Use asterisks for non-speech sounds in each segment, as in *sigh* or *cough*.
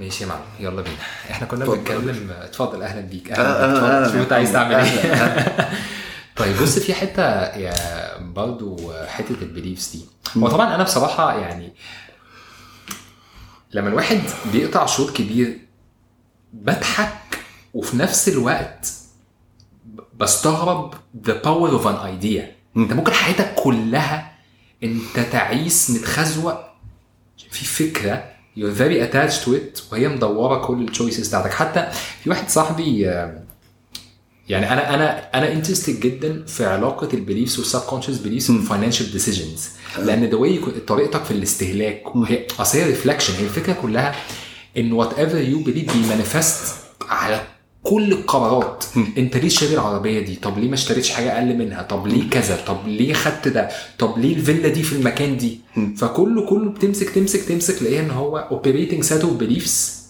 ماشي يا معلم يلا بينا. إحنا كنا. بنتكلم اتفضل أهلا بيك أهلا بيك. آه، اتفضل. آه، شوف انت عايز تعمل إيه. *laughs* طيب بص في حتة يا برضو حتة البيليفز دي. هو طبعا أنا بصراحة يعني لما الواحد بيقطع شوط كبير بضحك وفي نفس الوقت بستغرب the power of an idea. انت ممكن حياتك كلها انت تعيس متخزوق في فكرة you're very attached to it. وهي مدوره كل ال choices بتاعتك. حتى في واحد صاحبي آه، يعني أنا أنا أنا interested جدا في علاقة ال beliefs وال subconscious beliefs وال financial decisions لأن the way طريقتك في الاستهلاك وهي أصل هي reflection هي الفكرة كلها إن whatever you believe بي manifest على كل القرارات. انت ليه شاري العربية دي؟ طب ليه ما اشتريتش حاجة أقل منها؟ طب ليه كذا؟ طب ليه خدت ده؟ طب ليه الفيلا دي في المكان دي؟ فكله كله بتمسك تمسك تمسك تلاقيها إن هو operating set of beliefs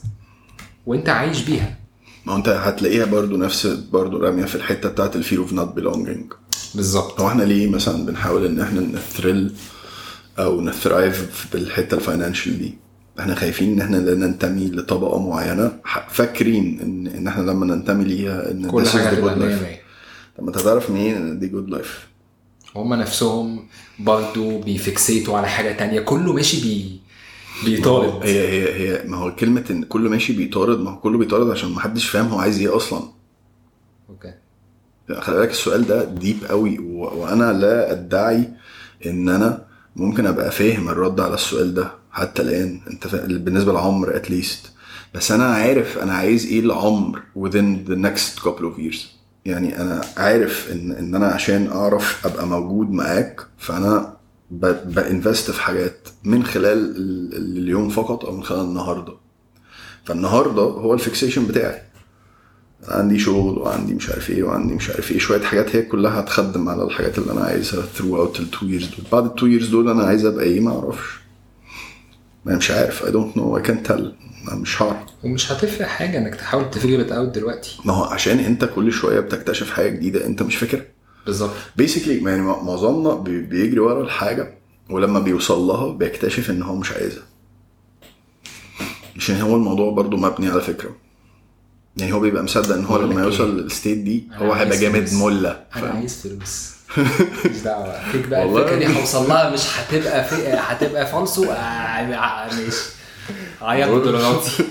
وأنت عايش بيها. ما أنت هتلاقيها برضو نفس برضو رامية في الحتة بتاعت ال fear of not belonging بالظبط. هو إحنا ليه مثلا بنحاول إن إحنا نثرل أو ن thrive بالحتة ال financial دي؟ إحنا خايفين ان إحنا لا ننتمي لطبقة معينة. فاكرين ان ان إحنا لما ننتمي ليها ان كل حاجة هتبقى good life. 100 طب ما انت تعرف منين إن دي good life هم نفسهم برضو بي fixate وا على حاجة تانية. كله ماشي بي بيطارد. هي هي هي ما هو كلمة إن كله ماشي بيطارد ما هو كله بيطارد عشان ما حدش فاهم هو عايز إيه أصلا. okay. خلي بالك السؤال ده deep قوي و... وأنا لا أدعي إن أنا ممكن أبقى فاهم الرد على السؤال ده. حتى الآن. أنت فا... بالنسبة لعمر at least بس أنا عارف أنا عايز إيه لعمر within the next couple of years. يعني أنا عارف ان إن أنا عشان أعرف أبقى موجود معاك فأنا. ب invest في حاجات من خلال ال... ال- اليوم فقط أو من خلال النهارده. فالنهاردة هو ال fixation بتاعي. عندي شغل وعندي مش عارف إيه وعندي مش عارف إيه. شوية حاجات هي كلها هتخدم على الحاجات اللي أنا عايزها throughout ال 2 years دول. بعد ال 2 years دول أنا عايز أبقى إيه؟ ما أعرفش. ما مش عارف. Don't know. I can't tell. أنا مش هعرف. ومش هتفرق حاجة إنك تحاول تفيجر ات اوت دلوقتي. ما هو عشان أنت كل شوية بتكتشف حاجة جديدة أنت مش فاكرها. بالظبط. بيسكلي يعني معظمنا بي- بيجري ورا الحاجة ولما بيوصل لها بيكتشف إن هو مش عايزها. عشان هو الموضوع برضو مبني على فكرة. يعني هو بيبقى مصدق إن هو لما إيه؟ يوصل للستيت دي هو هيبقى جامد. مله أنا؟ عايز فلوس. مش دعوة. فيك بقى. الفكرة دي هوصل لها مش هتبقى في هتبقى فالصو آه، آه، ماشي. عيط بدولاراتي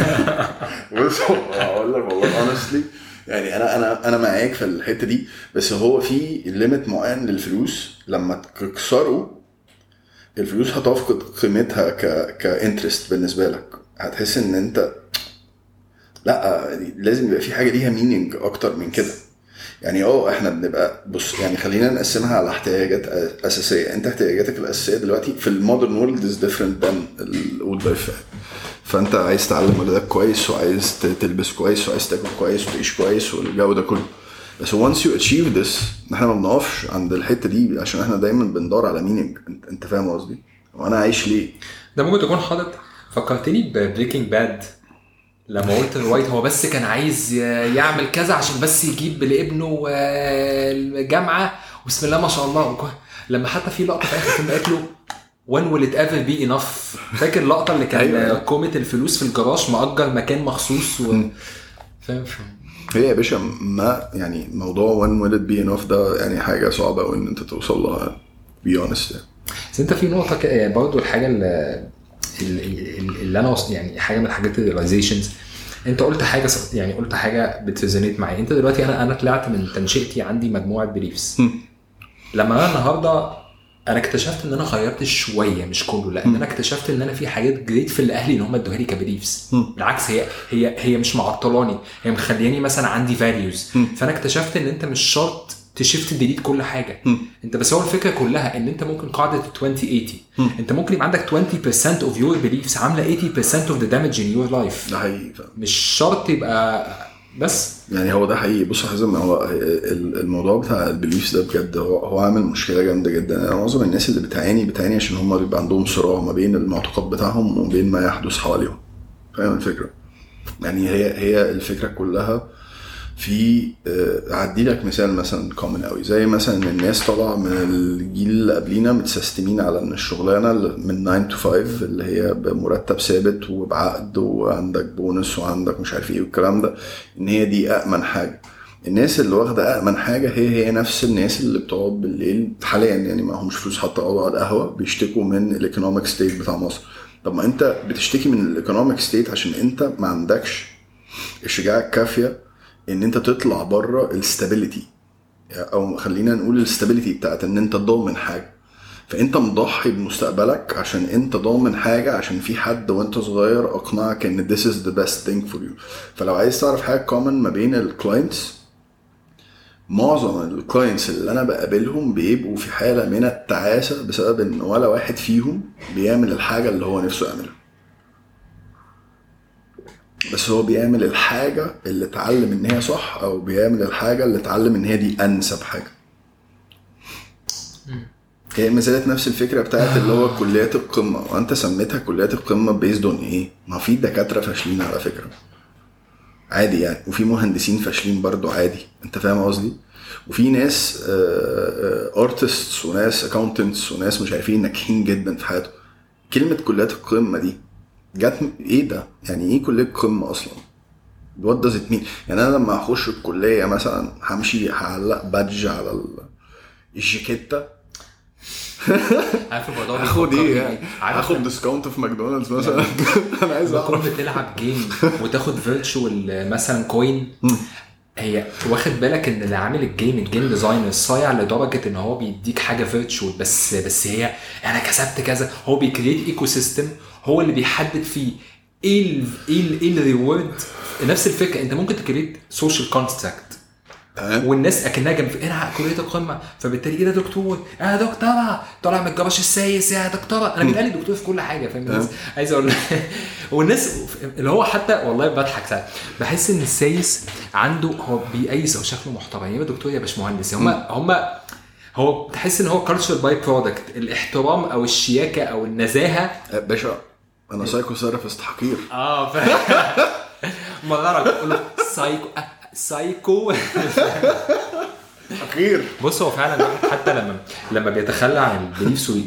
*laughs* بص هقول لك والله honestly يعني أنا أنا أنا معاك في الحتة دي بس هو في limit معين للفلوس. لما تكسره الفلوس هتفقد قيمتها ك ك interest بالنسبة لك. هتحس إن انت لا لازم يبقى في حاجة ليها meaning أكتر من كده. يعني آه إحنا بنبقى بص يعني خلينا نقسمها على احتياجات أساسية. أنت احتياجاتك الأساسية دلوقتي في ال modern world is different than ال old life فأنت عايز تعلم ولادك كويس وعايز تلبس كويس وعايز تاكل كويس وتعيش كويس والجو ده كله. بس once you achieve this إحنا ما بنقفش عند الحتة دي عشان إحنا دايما بندور على meaning أنت فاهم قصدي؟ وأنا عايش ليه؟ ده ممكن تكون حاطط فكرتني ب Breaking Bad لما قلت ال White هو بس كان عايز يعمل كذا عشان بس يجيب لابنه الجامعة وبسم الله ما شاء الله. لما حتى في لقطة في آخر الفيلم قالت له when will it ever be enough? فاكر اللقطة اللي كان أيوة. كومة الفلوس في الجراج مأجر مكان مخصوص و... فاهم؟ هي يا باشا ما يعني موضوع when will it be enough ده يعني حاجة صعبة قوي إن أنت توصل لها. Honest يعني. بس أنت في نقطة يعني برضه الحاجة اللي, اللي, أنا وص- يعني حاجة من الحاجات ال realizations أنت قلت حاجة يعني قلت حاجة بت resonate معايا. أنت دلوقتي أنا أنا طلعت من تنشئتي عندي مجموعة beliefs لما أنا النهارده أنا اكتشفت إن أنا غيرت شوية مش كله لأن أنا اكتشفت إن أنا في حاجات جريت في لاهلي إن هم ادوها لي ك beliefs بالعكس هي هي هي مش معطلاني. هي مخلياني مثلا عندي values فأنا اكتشفت إن أنت مش شرط Shift Delete كل حاجة. انت بس هو الفكرة كلها ان انت ممكن قاعدة 20 80 انت ممكن يبقى عندك 20% of your beliefs عاملة 80% of the damage in your life. ده حقيقي مش شرط يبقى بس. يعني هو ده حقيقي. بص يا حازم هو ال- الموضوع بتاع ال beliefs ده بجد هو هو عامل مشكلة جامدة جدا. يعني معظم الناس اللي بتعاني بتعاني عشان هم بيبقى عندهم صراع ما بين المعتقد بتاعهم وما بين ما يحدث حواليهم. فاهم الفكرة؟ يعني هي هي الفكرة كلها في آه، هعدي لك مثال مثلا common قوي زي مثلا إن الناس طالعة من الجيل اللي قبلينا مت system ين على إن الشغلانة من 9 to 5 اللي هي بمرتب ثابت وبعقد وعندك بونص وعندك مش عارف إيه والكلام ده إن هي دي امن حاجة. الناس اللي واخدة امن حاجة هي هي نفس الناس اللي بتقعد بالليل حاليا يعني ما همش فلوس حتى يقعدوا على القهوة بيشتكوا من ال economic state بتاع مصر. طب ما أنت بتشتكي من ال economic state عشان أنت ما عندكش الشجاعة الكافية إن أنت تطلع بره ال stability أو خلينا نقول ال stability بتاعت إن أنت ضامن حاجة. فأنت مضحي بمستقبلك عشان أنت ضامن حاجة عشان في حد وأنت صغير أقنعك إن this is the best thing for you. فلو عايز تعرف حاجة common ما بين ال clients معظم ال clients اللي أنا بقابلهم بيبقوا في حالة من التعاسة بسبب إن ولا واحد فيهم بيعمل الحاجة اللي هو نفسه يعملها. بس هو بيعمل الحاجة اللي اتعلم إن هي صح أو بيعمل الحاجة اللي اتعلم إن هي دي أنسب حاجة. هي ما زالت نفس الفكرة بتاعت اللي هو كليات القمة. وأنت سميتها كليات القمة based on إيه؟ ما في دكاترة فاشلين على فكرة. عادي يعني. وفي مهندسين فاشلين برضو عادي. أنت فاهم قصدي؟ وفي ناس artists وناس accountants وناس مش عارفين ناجحين جدا في حياتهم كلمة كليات القمة دي جت إيه ده؟ يعني إيه كلية قمة أصلا؟ what does it mean يعني أنا لما هخش الكلية مثلا همشي هعلق badge على ال- الجاكيتة؟ عارف الموضوع *laughs* ده هاخد إيه؟ يعني هاخد discount في ماكدونالدز مثلا. *laughs* أنا عايز أعرف. بتلعب game وتاخد virtual مثلا coin هي واخد بالك إن اللي عامل ال game ال game designer صايع لدرجة إن هو بيديك حاجة virtual بس بس هي أنا كسبت كذا. هو بي create ecosystem هو اللي بيحدد فيه إيه ال إيه ال إيه ال reward نفس الفكرة. انت ممكن ت create social contract والناس اكنها جنب هنا كلية القمة. فبالتالي إيه ده دكتور؟ يا دكتورة. طالع من الجراج السايس. يا دكتورة. أنا بيتقال لي دكتور في كل حاجة فاهم؟ الناس عايز أقول *laughs* والناس اللي هو حتى والله بضحك ساعات. بحس ان السايس عنده هو بيقيس أو شكله محترم. يا دكتور يا باشمهندس. هم هم هو تحس ان هو culture by-product الاحترام أو الشياكة أو النزاهة. باشا أنا psychotherapist حقير. آه ف *laughs* مرة بقول له سايكو آه، سايكو *laughs* حقير. بص هو فعلا الواحد حتى لما لما بيتخلى عن البيليفز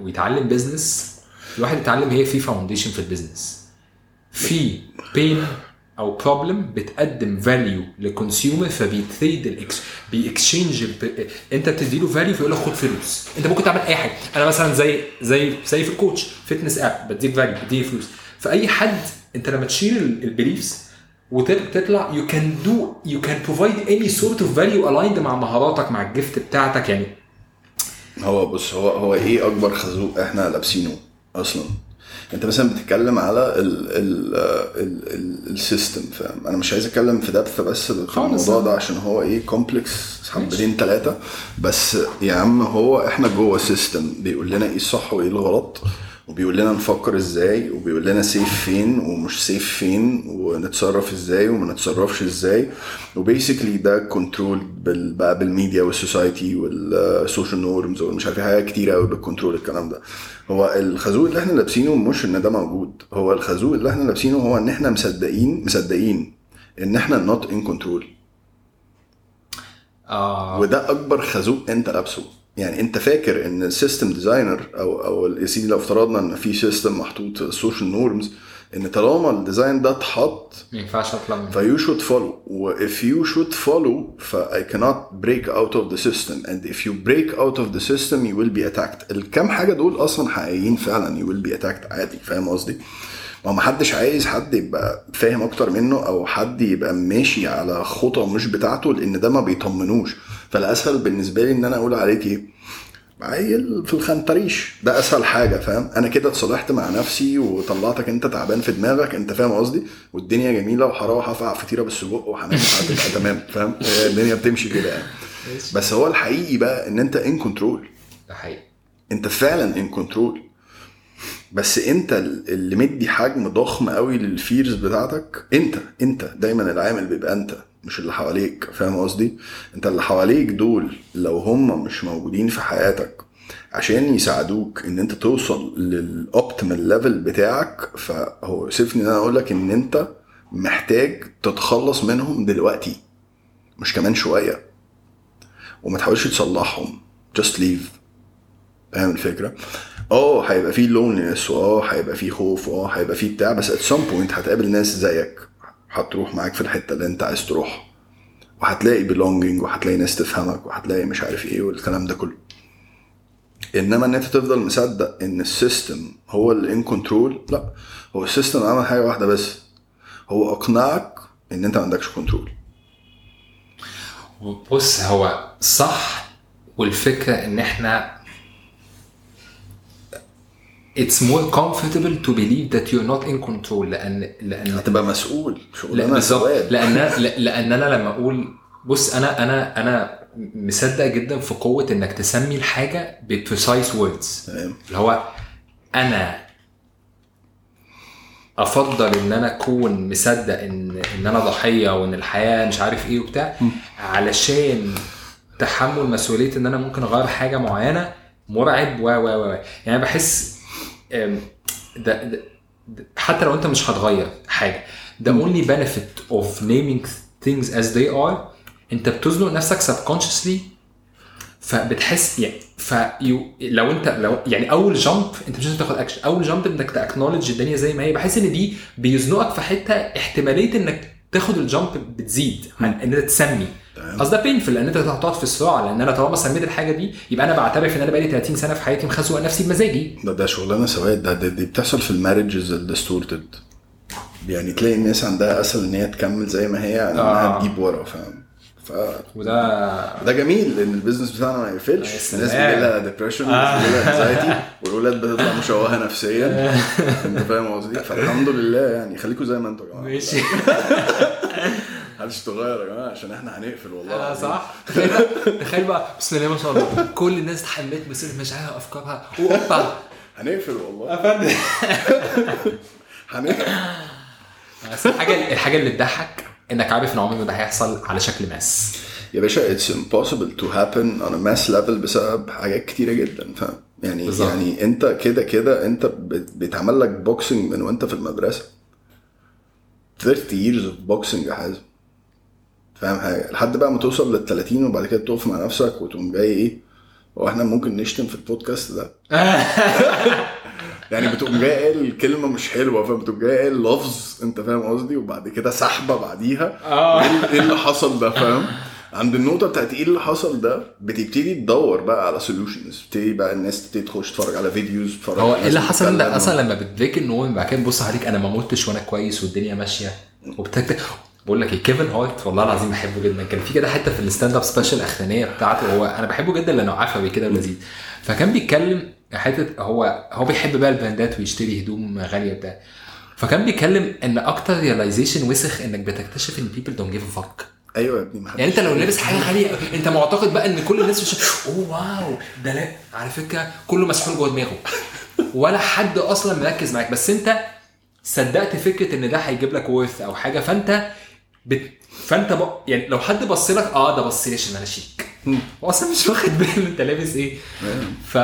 ويتعلم بيزنس الواحد يتعلم هي في فاونديشن في البيزنس في بين أو بروبلم بتقدم فاليو للكونسيومر فبيتريد الاكس بيكسشينج الب... أنت بتدي له فاليو فيقول لك خد فلوس. أنت ممكن تعمل أي حاجة. أنا مثلا زي زي زي في الكوتش فتنس اب بديك فاليو بديك فلوس. فأي حد أنت لما تشيل البيليفز وتطلع يو كان دو يو كان بروفايد اني سورت اوف فاليو الايند مع مهاراتك مع الجفت بتاعتك يعني. هو بص هو هو إيه أكبر خازوق إحنا لابسينه أصلا؟ انت مثلا بتتكلم على ال ال ال ال ال system فاهم؟ أنا مش عايز اتكلم في depth بس في. الموضوع ده عشان هو إيه complex حبتين ثلاثة بس يا عم هو إحنا جوه system بيقول لنا إيه الصح وايه الغلط. وبيقول لنا نفكر إزاي وبيقول لنا safe فين ومش safe فين ونتصرف إزاي وما نتصرفش إزاي. و basically ده control بال بقى بال media وال society وال social norms ومش عارف إيه، حاجات كتير قوي بال control الكلام ده. هو الخازوق اللي إحنا لابسينه مش إن ده موجود. هو الخازوق اللي إحنا لابسينه هو إن إحنا مصدقين مصدقين إن إحنا not in control آه. وده أكبر خازوق أنت لابسه. يعني انت فاكر ان ال system designer أو أو يا سيدي لو افترضنا ان في system محطوط ال social norms ان طالما ال design ده اتحط ما ينفعش أطلع من فيو should follow. و if you should follow ف I cannot break out of the system. and if you break out of the system you will be attacked. الكام حاجة دول أصلا حقيقيين فعلا you will be attacked عادي فاهم قصدي؟ ما هو محدش عايز حد يبقى فاهم أكتر منه أو حد يبقى ماشي على خطى مش بتاعته لأن ده ما بيطمنوش. فالأسهل بالنسبة لي إن أنا أقول عليك إيه؟ عيل في الخنطريش. ده أسهل حاجة فاهم؟ أنا كده اتصالحت مع نفسي وطلعتك أنت تعبان في دماغك أنت فاهم قصدي؟ والدنيا جميلة وهروح افقع فطيره بالسجق وهنام تمام فاهم؟ هي الدنيا بتمشي كده يعني. بس هو الحقيقي بقى إن أنت ان كنترول ده حقيقي. أنت فعلا in control بس أنت اللي مدي حجم ضخم قوي لل fears بتاعتك أنت أنت. دايما العامل بيبقى أنت. مش اللي حواليك فاهم قصدي؟ انت اللي حواليك دول لو هم مش موجودين في حياتك عشان يساعدوك ان انت توصل لل optimal level بتاعك فهو يوسفني ان أنا أقول لك ان انت محتاج تتخلص منهم دلوقتي مش كمان شوية. وما تحاولش تصلحهم just leave. فاهم الفكرة؟ آه هيبقى فيه loneliness واه هيبقى فيه خوف واه هيبقى فيه بتاع بس at some point هتقابل ناس زيك. هتروح معاك في الحتة اللي انت عايز تروح وهتلاقي belonging وهتلاقي ناس تفهمك وهتلاقي مش عارف إيه والكلام ده كله. انما ان انت تفضل مصدق ان ال system هو اللي in control لا. هو ال system عمل حاجة واحدة بس. هو اقنعك ان انت ما عندكش control بص هو صح والفكرة ان إحنا it's more comfortable to believe that you're not in control لأن لأن هتبقى مسؤول. لا شغلانه بالظبط. سواد لأن لأن أنا لما أقول بص أنا أنا أنا مصدق جدا في قوة إنك تسمي الحاجة ب precise words اللي هو أنا أفضل إن أنا أكون مصدق ان إن أنا ضحية وإن الحياة مش عارف إيه وبتاع علشان تحمل مسؤولية إن أنا ممكن أغير حاجة معينة مرعب و و و. يعني بحس ده, ده ده- حتى لو انت مش هتغير حاجة the only benefit of naming things as they are انت بتزنق نفسك subconsciously فبتحس يعني ف لو انت لو يعني أول جامب انت مش لازم تاخد اكشن أول جامب انك تاكنولج الدنيا زي ما هي بحس إن دي بيزنقك في حتة احتمالية إنك تاخد الجامب بتزيد عن إن أنت تسمي. قصدي ده بينفل لأن أنت هتقعد في الصراع لأن أنا طالما سميت الحاجة دي يبقى أنا بعترف إن أنا بقالي 30 سنة في حياتي مخزوق نفسي بمزاجي. ده ده شغلانة سواد ده, ده دي بتحصل في المارجز الديستورتد. يعني تلاقي الناس عندها اسهل إن هي تكمل زي ما هي إنها آه. تجيب ورا فاهم؟ ف وده ده جميل لأن ال business بتاعنا ما يقفلش. سلام. الناس بيجي لها depression والناس والولاد بتطلع مشوهة نفسيا. أنت فاهم قصدي؟ فالحمد لله يعني. خليكم زي ما أنتوا يا جماعة. ماشي. *laughs* محدش تغير يا جماعة عشان إحنا هنقفل والله العظيم. صح. تخيل بقى- تخيل بقى بسم الله ما شاء الله كل الناس اتحملت مسيره مشاعرها وأفكارها. واوبا هنقفل والله. أفندم. *laughs* هنقفل. بس الحاجة الحاجة اللي تضحك انك عارف ان عمر ما ده هيحصل على شكل mass. يا باشا it's impossible to happen on a mass level بسبب حاجات كتيرة جدا فاهم؟ يعني بالظبط. يعني انت كده كده انت بيتعمل لك boxing من وانت في المدرسة. 30 years of boxing يا حازم. فاهم حاجة؟ لحد بقى ما توصل لل 30 وبعد كده تقف مع نفسك وتقوم جاي إيه هو إحنا ممكن نشتم في البودكاست ده؟ *laughs* يعني *laughs* بتقوم جاي قايل كلمة مش حلوة فبتقوم جاي قايل لفظ أنت فاهم قصدي؟ وبعد كده سحبة بعديها. آه. إيه ال- إيه اللي حصل ده فاهم؟ عند النقطة بتاعت إيه اللي حصل ده بتبتدي تدور بقى على solutions بتبتدي بقى الناس تبتدي تخش تتفرج على videos تتفرج هو إيه اللي حصل؟ بتتكلم. أصلا لما بت break النوم بعد كده تبص عليك أنا ما متش وأنا كويس والدنيا ماشية. وبتكتب بقول لك إيه كيفن هارت والله العظيم بحبه جدا. كان في كده حتة في ال stand up special الأخرانية بتاعته هو أنا بحبه جدا لأنه عفوي كده ولذيذ. فكان بيتكلم حتة هو هو بيحب بقى البراندات ويشتري هدوم غالية بتاع. فكان بيتكلم إن أكتر realization وسخ إنك بتكتشف إن don't give a fuck. أيوه يا ابني يعني أنت لو لابس حاجة غالية أنت معتقد بقى إن كل الناس مش oh wow ده لا. على فكرة كله مسحول جوه دماغه. *laughs* ولا حد أصلا مركز معاك. بس أنت صدقت فكرة إن ده هيجيب لك worth أو حاجة. فأنت بت... فأنت ب... يعني لو حد بص لك آه ده بص لي عشان أنا شيك. هو أصلا مش واخد باله أنت لابس إيه. ف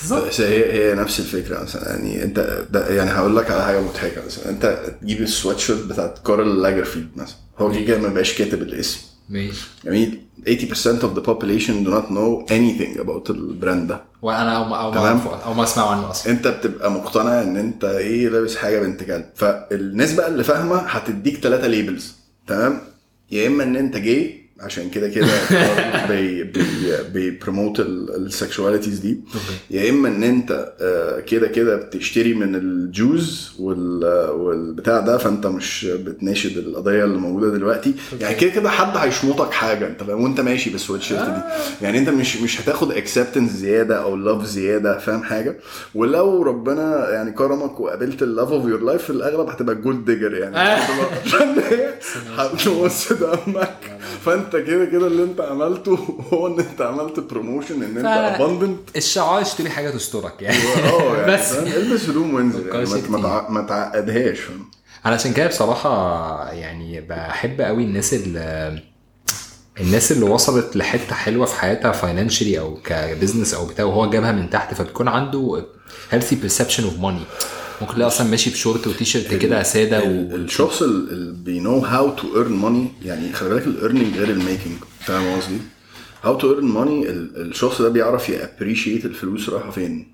بالظبط هي هي نفس الفكرة مثلا. يعني أنت ده يعني هقول لك على حاجة مضحكة مثلا. أنت تجيب السوات شيرت بتاعت كارل لاجرفيلد مثلا. هو كده ما بقاش كاتب الاسم. ماشي. جميل. 80% of the population do not know anything about ال brand ده. وأنا أو ما أو ما أو ما اسمع عنه أصلا. أنت بتبقى مقتنع إن أنت إيه لابس حاجة بنت كلب. فالناس بقى اللي فاهمة هتديك ثلاثة labels تمام؟ يا إما إن أنت جاي عشان كده كده *laughs* بي بي بي promote ال sexualities دي. يا إما إن أنت آه، كده كده بتشتري من ال Jews وال والبتاع ده فأنت مش بتناشد القضية اللي موجودة دلوقتي. يعني كده كده حد هيشمطك حاجة أنت وأنت ماشي بالسويت شيرت دي يعني أنت مش مش هتاخد acceptance زيادة أو love زيادة فاهم حاجة؟ ولو ربنا يعني كرمك وقابلت ال love of your life في الأغلب هتبقى gold digger يعني. *laughs* عشان هي هتمص دمك. فأنت كده كده اللي انت عملته *laughs* هو ان انت عملت promotion ان انت. abandoned الشعار اشتري حاجة تسترك يعني آه *laughs* يعني بس. فاهم؟ البس هدوم وانزل يعني ما- تعقدهاش علشان كده بصراحة يعني بحب قوي الناس اللي الناس اللي وصلت لحتة حلوة في حياتها financially أو ك business أو بتاع وهو جابها من تحت فبتكون عنده healthy perception of money ممكن تلاقي أصلا ماشي بشورت وتيشيرت كده سادة و... الشخص اللي بي know how to earn money يعني خلي بالك ال earning غير ال making فاهم قصدي؟ how to earn money الشخص ده بيعرف ي appreciate الفلوس رايحة فين.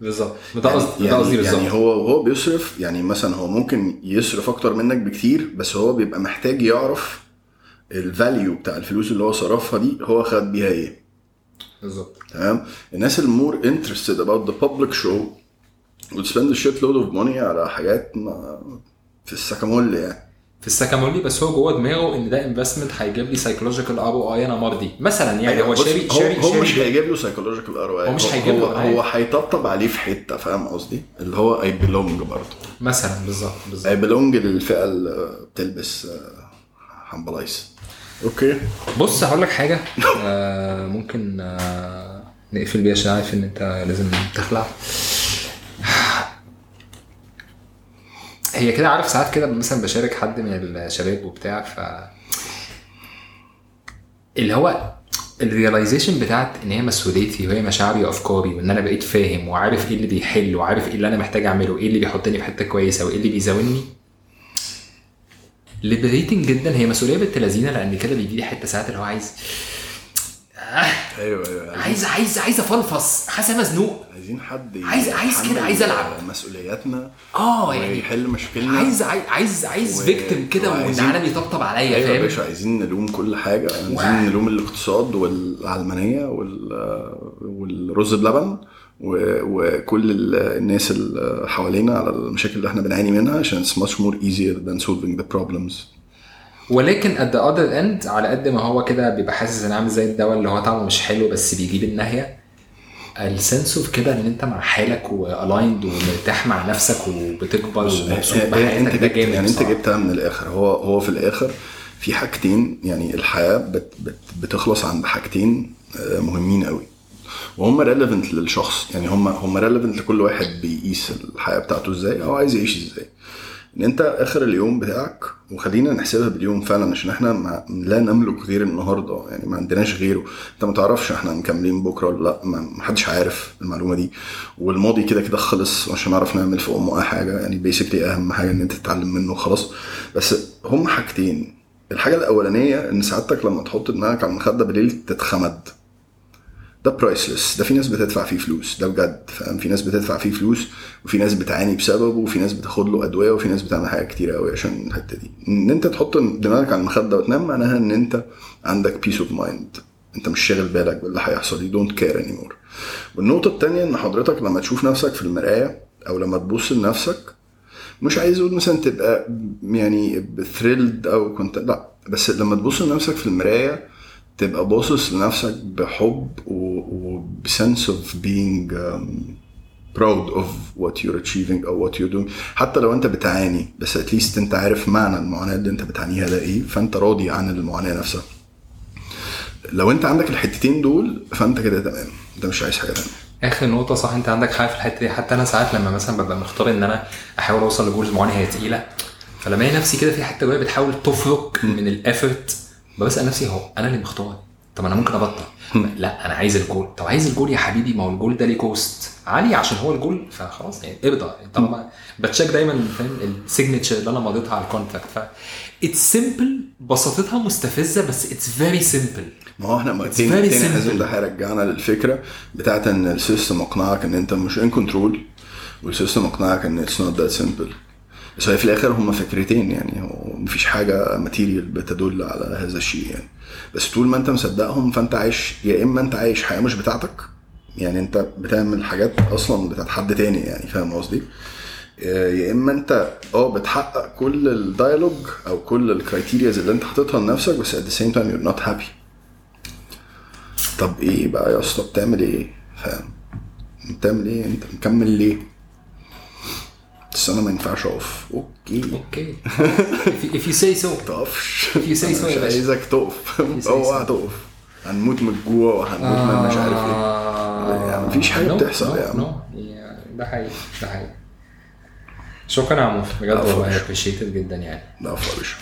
بالظبط. ده قصدي يعني, قصدي بالظبط يعني هو هو بيصرف يعني مثلا هو ممكن يصرف أكتر منك بكتير بس هو بيبقى محتاج يعرف ال value بتاع الفلوس اللي هو صرفها دي هو خد بيها إيه. بالظبط. تمام؟ الناس المور interested about the public show spend a shitload of money على حاجات ما في السكامول يعني. في السكامولي بس هو جوه دماغه إن ده انفستمنت هيجيب لي سايكولوجيكال ار أو اي أنا مرضي. مثلا يعني هو بص، شاري هو, شاري هو شاري مش هيجيب له سايكولوجيكال ار هو مش هيجيب له هو, هو هيطبطب عليه في حتة فاهم قصدي؟ اللي هو اي بيلونج برضه. مثلا بالظبط بالظبط. اي بيلونج للفئة اللي بتلبس آه، حنبلايس okay. بص هقول لك حاجة. آه ممكن آه نقفل بيها عشان عارف إن أنت لازم تخلع. هي كده عارف ساعات كده مثلا بشارك حد من الشباب وبتاع ف اللي هو ال realization بتاعت إن هي مسؤوليتي وهي مشاعري وأفكاري وإن أنا بقيت فاهم وعارف إيه اللي بيحل وعارف إيه اللي أنا محتاج أعمله إيه اللي بيحطني في حتة كويسة وإيه اللي بيزاولني ليبريتنج جدا هي مسؤولية بنت لذينة لأن كده بيجي لي حتة ساعات اللي هو عايز أيوه أيوه. عايز عايز عايز أفلفص. حاسس مزنوق عايزين حد عايز- عايز كده، عايز ألعب. مسؤولياتنا آه يعني ويحل مشاكلنا عايز عايز عايز و- فيكتم كده وإن وعايزين- العالم يطبطب عليا أيوه يا باشا عايزين نلوم كل حاجة. عايزين. نلوم الاقتصاد والعلمانيه وال والرز بلبن وكل ال- الناس اللي حوالينا على المشاكل اللي إحنا بنعاني منها عشان it's much more easier than solving the problems. ولكن at the other end على قد ما هو كده بيبقى حاسس إن عامل زي الدواء اللي هو طعمه مش حلو بس بيجيب النهاية. ال sense of كده إن أنت مع حالك و aligned ومرتاح مع نفسك وبتكبر ومبسوط يعني أنت بحياتك ده جبت جامد يعني أنت. جبتها من الآخر. هو هو في الآخر في حاجتين يعني الحياة بت بت بتخلص عند حاجتين آه، مهمين قوي. وهم relevant للشخص. يعني هم هم relevant لكل واحد بيقيس الحياة بتاعته إزاي أو عايز يعيش إزاي. إن أنت آخر اليوم بتاعك وخلينا نحسبها باليوم فعلا عشان إحنا ما لا نملك غير النهارده يعني ما عندناش غيره. أنت ما تعرفش إحنا مكملين بكرة ولا لأ ما حدش عارف المعلومة دي. والماضي كده كده خلص عشان نعرف نعمل في امه أي حاجة يعني بيسكلي أهم حاجة إن أنت تتعلم منه خلاص بس هم حاجتين. الحاجة الأولانية إن سعادتك لما تحط دماغك على المخدة بالليل تتخمد. ده برايسلس ده في ناس بتدفع فيه فلوس. ده بجد فاهم؟ في ناس بتدفع فيه فلوس وفي ناس بتعاني بسببه وفي ناس بتاخد له أدوية وفي ناس بتعمل حاجات كتير قوي عشان الحتة دي. إن أنت تحط دماغك على المخدة وتنام معناها إن أنت عندك peace of mind أنت مش شاغل بالك باللي هيحصل. you don't care anymore والنقطة الثانية إن حضرتك لما تشوف نفسك في المراية أو لما تبص لنفسك مش عايز أقول مثلا تبقى يعني thrilled أو content لأ. بس لما تبص لنفسك في المراية تبقى باصص لنفسك بحب وب sense of um, proud of what you're achieving أو what you're doing. حتى لو انت بتعاني بس at least انت عارف معنى المعاناة اللي انت بتعانيها ده إيه فانت راضي عن المعاناة نفسها. لو انت عندك الحتتين دول فانت كده تمام. انت مش عايز حاجة تانية. آخر نقطة صح انت عندك حاجة في الحتة دي. حتى أنا ساعات لما مثلا ببقى مختار إن أنا أحاول أوصل ل goals معينة هي تقيلة فلما ألاقي نفسي كده في حتة جوايا بتحاول تفرك من ال effort بسال نفسي هو أنا اللي مختار؟ طب أنا ممكن أبطل؟ لا أنا عايز الجول. طب عايز الجول يا حبيبي؟ ما هو الجول ده ليه cost عالي عشان هو الجول فخلاص يعني ارضى طالما بت check دايما فاهم؟ ال signature اللي أنا مضيتها على ال contract ف it's simple بساطتها مستفزة بس it's very simple ما هو إحنا very تاني. حازم ده هيرجعنا للفكرة بتاعت إن ال system اقنعك إن أنت مش in control وال system اقنعك إن it's not that simple بس في الآخر هما فكرتين يعني هو مفيش حاجة material بتدل على هذا الشيء يعني. بس طول ما انت مصدقهم فانت عايش يا إما انت عايش حياة مش بتاعتك يعني انت بتعمل حاجات أصلا بتاعت حد تاني يعني فاهم قصدي؟ يا إما انت آه بتحقق كل ال dialogue أو كل ال criterias اللي انت حاططها لنفسك بس at the same time you're not happy. طب إيه بقى يا اسطى؟ بتعمل إيه؟ فاهم؟ بتعمل إيه؟ انت مكمل ليه؟ بس أنا ما ينفعش اقف okay okay if, if you say so. تقفش If you say so أنا مش يا باشا. عايزك تقف you say اوعى so. تقف هنموت من الجوع وهنموت من مش عارف إيه يعني مفيش حاجة بتحصل يا يا عم. ده حقيقي ده حقيقي شكرا يا عمر بجد عفوا. والله ابريشيتد جدا يعني لا يا باشا